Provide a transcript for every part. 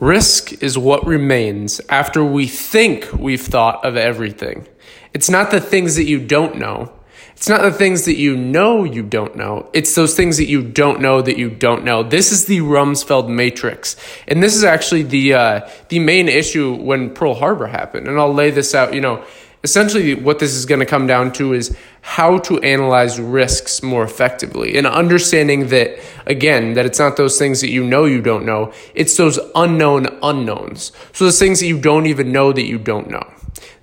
Risk is what remains after we think we've thought of everything. It's not the things that you don't know. It's not the things that you know you don't know. It's those things that you don't know that you don't know. This is the Rumsfeld matrix. And this is actually the uh, the main issue when Pearl Harbor happened. And I'll lay this out, you know, essentially what this is going to come down to is how to analyze risks more effectively and understanding that again that it's not those things that you know you don't know it's those unknown unknowns. So those things that you don't even know that you don't know.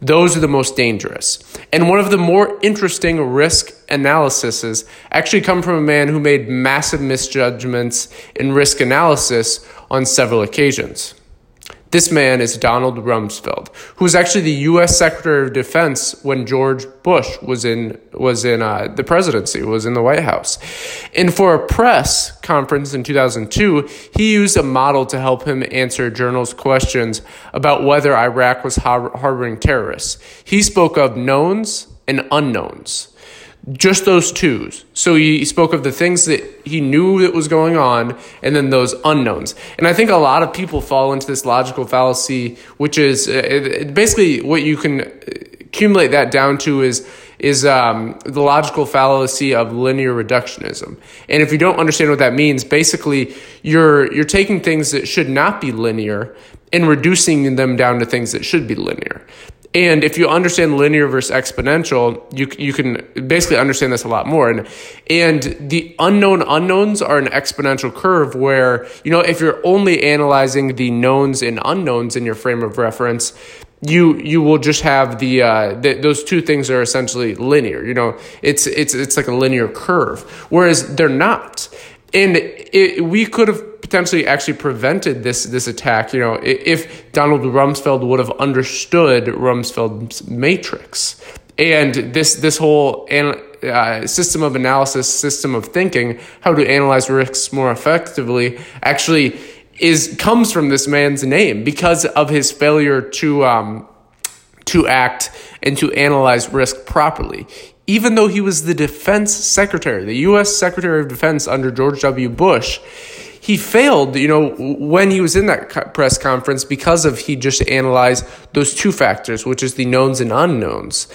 Those are the most dangerous. And one of the more interesting risk analyses actually come from a man who made massive misjudgments in risk analysis on several occasions this man is Donald Rumsfeld, who was actually the U.S. Secretary of Defense when George Bush was in was in uh, the presidency, was in the White House. And for a press conference in 2002, he used a model to help him answer journalists' questions about whether Iraq was har- harboring terrorists. He spoke of knowns and unknowns just those twos. So he spoke of the things that he knew that was going on and then those unknowns. And I think a lot of people fall into this logical fallacy, which is uh, basically what you can accumulate that down to is is um, the logical fallacy of linear reductionism. And if you don't understand what that means, basically you're you're taking things that should not be linear and reducing them down to things that should be linear. And if you understand linear versus exponential, you you can basically understand this a lot more. And and the unknown unknowns are an exponential curve where you know if you're only analyzing the knowns and unknowns in your frame of reference, you you will just have the, uh, the, those two things are essentially linear. You know, it's it's it's like a linear curve, whereas they're not. And it, we could have potentially actually prevented this this attack. You know, if Donald Rumsfeld would have understood Rumsfeld's matrix and this this whole uh, system of analysis, system of thinking, how to analyze risks more effectively, actually is comes from this man's name because of his failure to um, to act and to analyze risk properly even though he was the defense secretary, the U.S. Secretary of Defense under George W. Bush, he failed, you know, when he was in that press conference because of he just analyzed those two factors, which is the knowns and unknowns.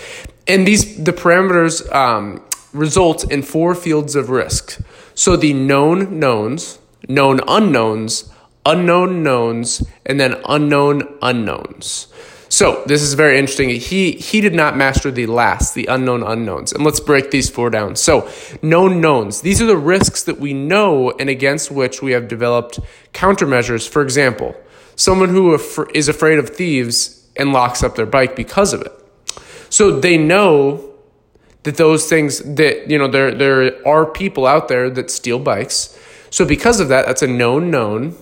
And these, the parameters um, result in four fields of risk. So the known knowns, known unknowns, unknown knowns, and then unknown unknowns. So this is very interesting. He he did not master the last, the unknown unknowns. And let's break these four down. So known knowns. These are the risks that we know and against which we have developed countermeasures. For example, someone who is afraid of thieves and locks up their bike because of it. So they know that those things that you know there there are people out there that steal bikes. So because of that, that's a known known.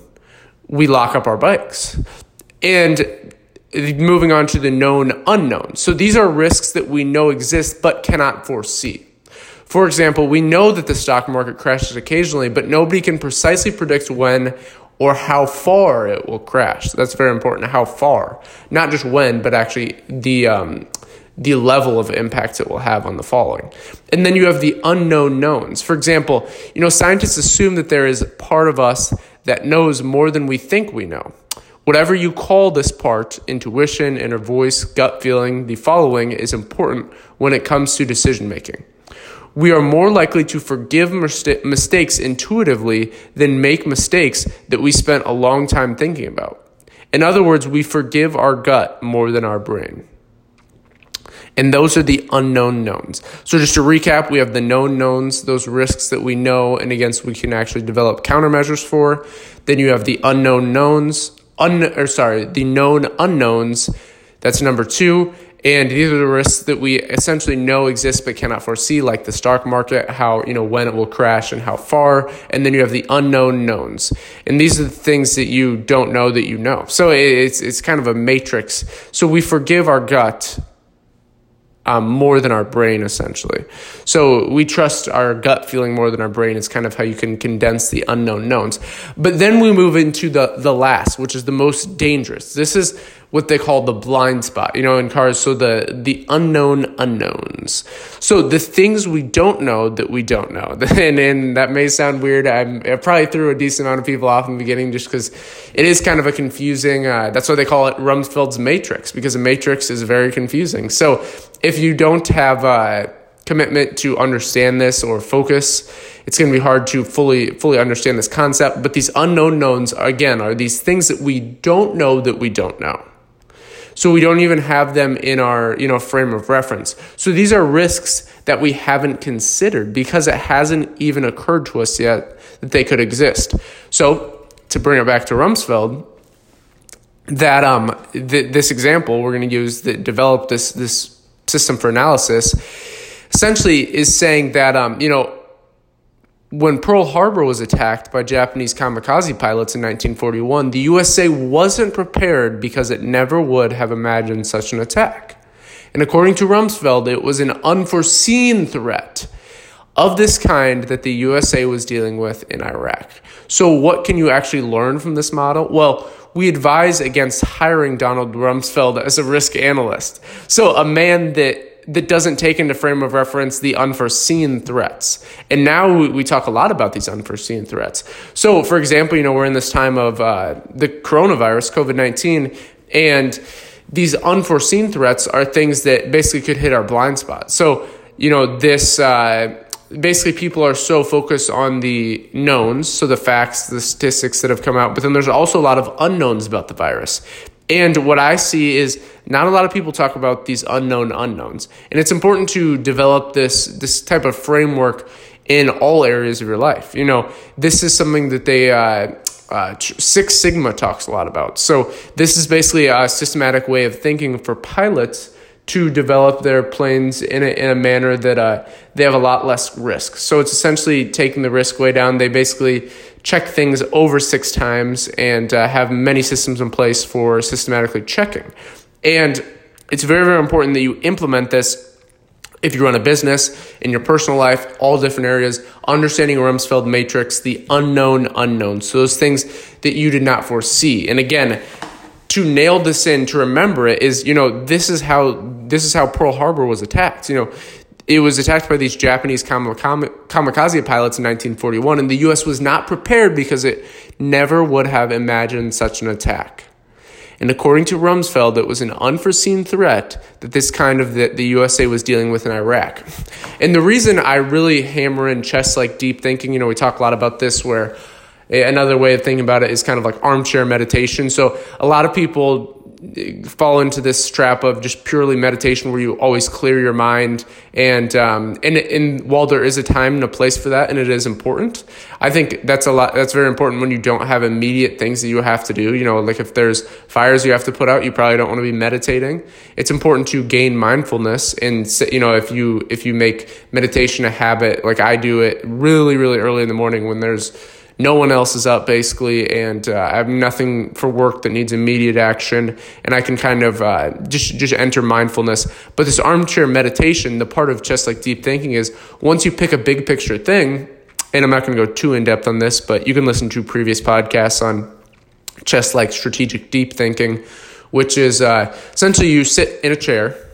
We lock up our bikes. And moving on to the known unknown. So these are risks that we know exist but cannot foresee. For example, we know that the stock market crashes occasionally, but nobody can precisely predict when or how far it will crash. That's very important. How far, not just when, but actually the um, the level of impact it will have on the following. And then you have the unknown knowns. For example, you know, scientists assume that there is part of us that knows more than we think we know. Whatever you call this part, intuition, inner voice, gut feeling, the following is important when it comes to decision making. We are more likely to forgive mistakes intuitively than make mistakes that we spent a long time thinking about. In other words, we forgive our gut more than our brain. And those are the unknown knowns. So just to recap, we have the known knowns, those risks that we know and against we can actually develop countermeasures for. Then you have the unknown knowns, un or sorry, the known unknowns. That's number two. And these are the risks that we essentially know exist but cannot foresee, like the stock market, how, you know, when it will crash and how far. And then you have the unknown knowns. And these are the things that you don't know that you know. So it's, it's kind of a matrix. So we forgive our gut um, more than our brain, essentially. So we trust our gut feeling more than our brain is kind of how you can condense the unknown knowns. But then we move into the, the last, which is the most dangerous. This is what they call the blind spot, you know, in cars. So the, the unknown unknowns. So the things we don't know that we don't know. And, and that may sound weird. I'm, I probably threw a decent amount of people off in the beginning just because it is kind of a confusing, uh, that's why they call it Rumsfeld's matrix because a matrix is very confusing. So if you don't have, uh, commitment to understand this or focus, it's going to be hard to fully fully understand this concept. But these unknown knowns, again, are these things that we don't know that we don't know. So we don't even have them in our you know frame of reference. So these are risks that we haven't considered because it hasn't even occurred to us yet that they could exist. So to bring it back to Rumsfeld, that um th- this example we're going to use that developed this this system for analysis essentially is saying that, um, you know, when Pearl Harbor was attacked by Japanese kamikaze pilots in 1941, the USA wasn't prepared because it never would have imagined such an attack. And according to Rumsfeld, it was an unforeseen threat of this kind that the USA was dealing with in Iraq. So, what can you actually learn from this model? Well, we advise against hiring Donald Rumsfeld as a risk analyst. So, a man that that doesn't take into frame of reference the unforeseen threats. And now we talk a lot about these unforeseen threats. So, for example, you know, we're in this time of uh, the coronavirus, COVID 19, and these unforeseen threats are things that basically could hit our blind spot. So, you know, this. Uh, basically people are so focused on the knowns, so the facts, the statistics that have come out, but then there's also a lot of unknowns about the virus. And what I see is not a lot of people talk about these unknown unknowns. And it's important to develop this this type of framework in all areas of your life. You know, this is something that they uh, uh, Six Sigma talks a lot about. So this is basically a systematic way of thinking for pilots to develop their planes in a, in a manner that uh, they have a lot less risk. So it's essentially taking the risk way down. They basically check things over six times and uh, have many systems in place for systematically checking. And it's very, very important that you implement this if you run a business, in your personal life, all different areas, understanding Rumsfeld matrix, the unknown unknowns. So those things that you did not foresee. And again, to nail this in, to remember it is, you know, this is how this is how Pearl Harbor was attacked. You know, it was attacked by these Japanese kamikaze pilots in 1941, and the U.S. was not prepared because it never would have imagined such an attack. And according to Rumsfeld, it was an unforeseen threat that this kind of that the USA was dealing with in Iraq. And the reason I really hammer in chess like deep thinking, you know, we talk a lot about this where another way of thinking about it is kind of like armchair meditation. So a lot of people fall into this trap of just purely meditation where you always clear your mind. And um, and and while there is a time and a place for that and it is important i think that's a lot that's very important when you don't have immediate things that you have to do. You know like if there's fires you have to put out you probably don't want to be meditating. It's important to gain mindfulness and you know if you if you make meditation a habit like i do it really really early in the morning when there's no one else is up basically, and uh, I have nothing for work that needs immediate action, and I can kind of uh, just just enter mindfulness. But this armchair meditation, the part of just like deep thinking is once you pick a big picture thing, and I'm not going to go too in depth on this, but you can listen to previous podcasts on just like strategic deep thinking, which is uh, essentially you sit in a chair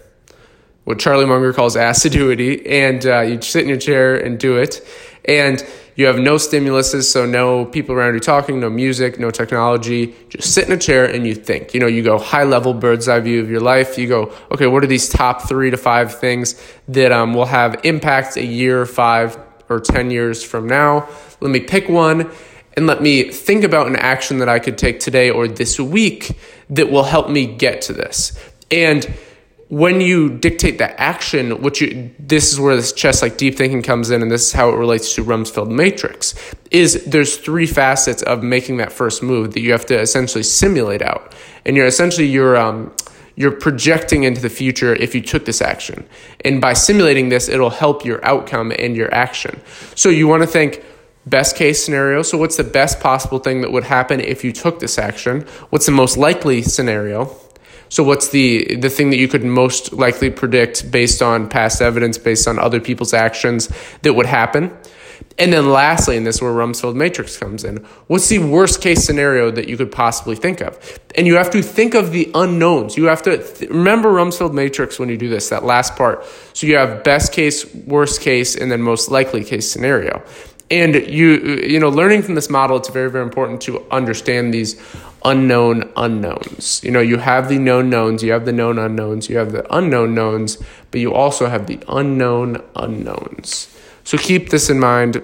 what Charlie Munger calls assiduity, and uh, you sit in your chair and do it. And you have no stimuluses, so no people around you talking, no music, no technology. Just sit in a chair and you think. You know, you go high level bird's eye view of your life. You go, okay, what are these top three to five things that um, will have impact a year, five, or 10 years from now? Let me pick one and let me think about an action that I could take today or this week that will help me get to this. And when you dictate the action, which you, this is where this chess like deep thinking comes in, and this is how it relates to Rumsfeld matrix, is there's three facets of making that first move that you have to essentially simulate out, and you're essentially you're um, you're projecting into the future if you took this action, and by simulating this, it'll help your outcome and your action. So you want to think best case scenario. So what's the best possible thing that would happen if you took this action? What's the most likely scenario? So what's the the thing that you could most likely predict based on past evidence, based on other people's actions that would happen? And then lastly, and this is where Rumsfeld matrix comes in, what's the worst case scenario that you could possibly think of? And you have to think of the unknowns. You have to th- remember Rumsfeld matrix when you do this, that last part. So you have best case, worst case, and then most likely case scenario. And you you know, learning from this model, it's very, very important to understand these unknown unknowns. You know, you have the known knowns, you have the known unknowns, you have the unknown knowns, but you also have the unknown unknowns. So keep this in mind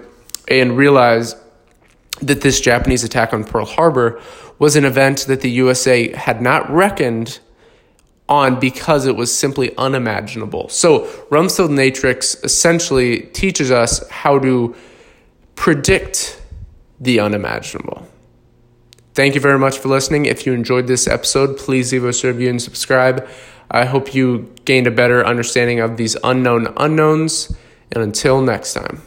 and realize that this Japanese attack on Pearl Harbor was an event that the USA had not reckoned on because it was simply unimaginable. So Rumsfeld matrix essentially teaches us how to predict the unimaginable. Thank you very much for listening. If you enjoyed this episode, please leave us a review and subscribe. I hope you gained a better understanding of these unknown unknowns. And until next time.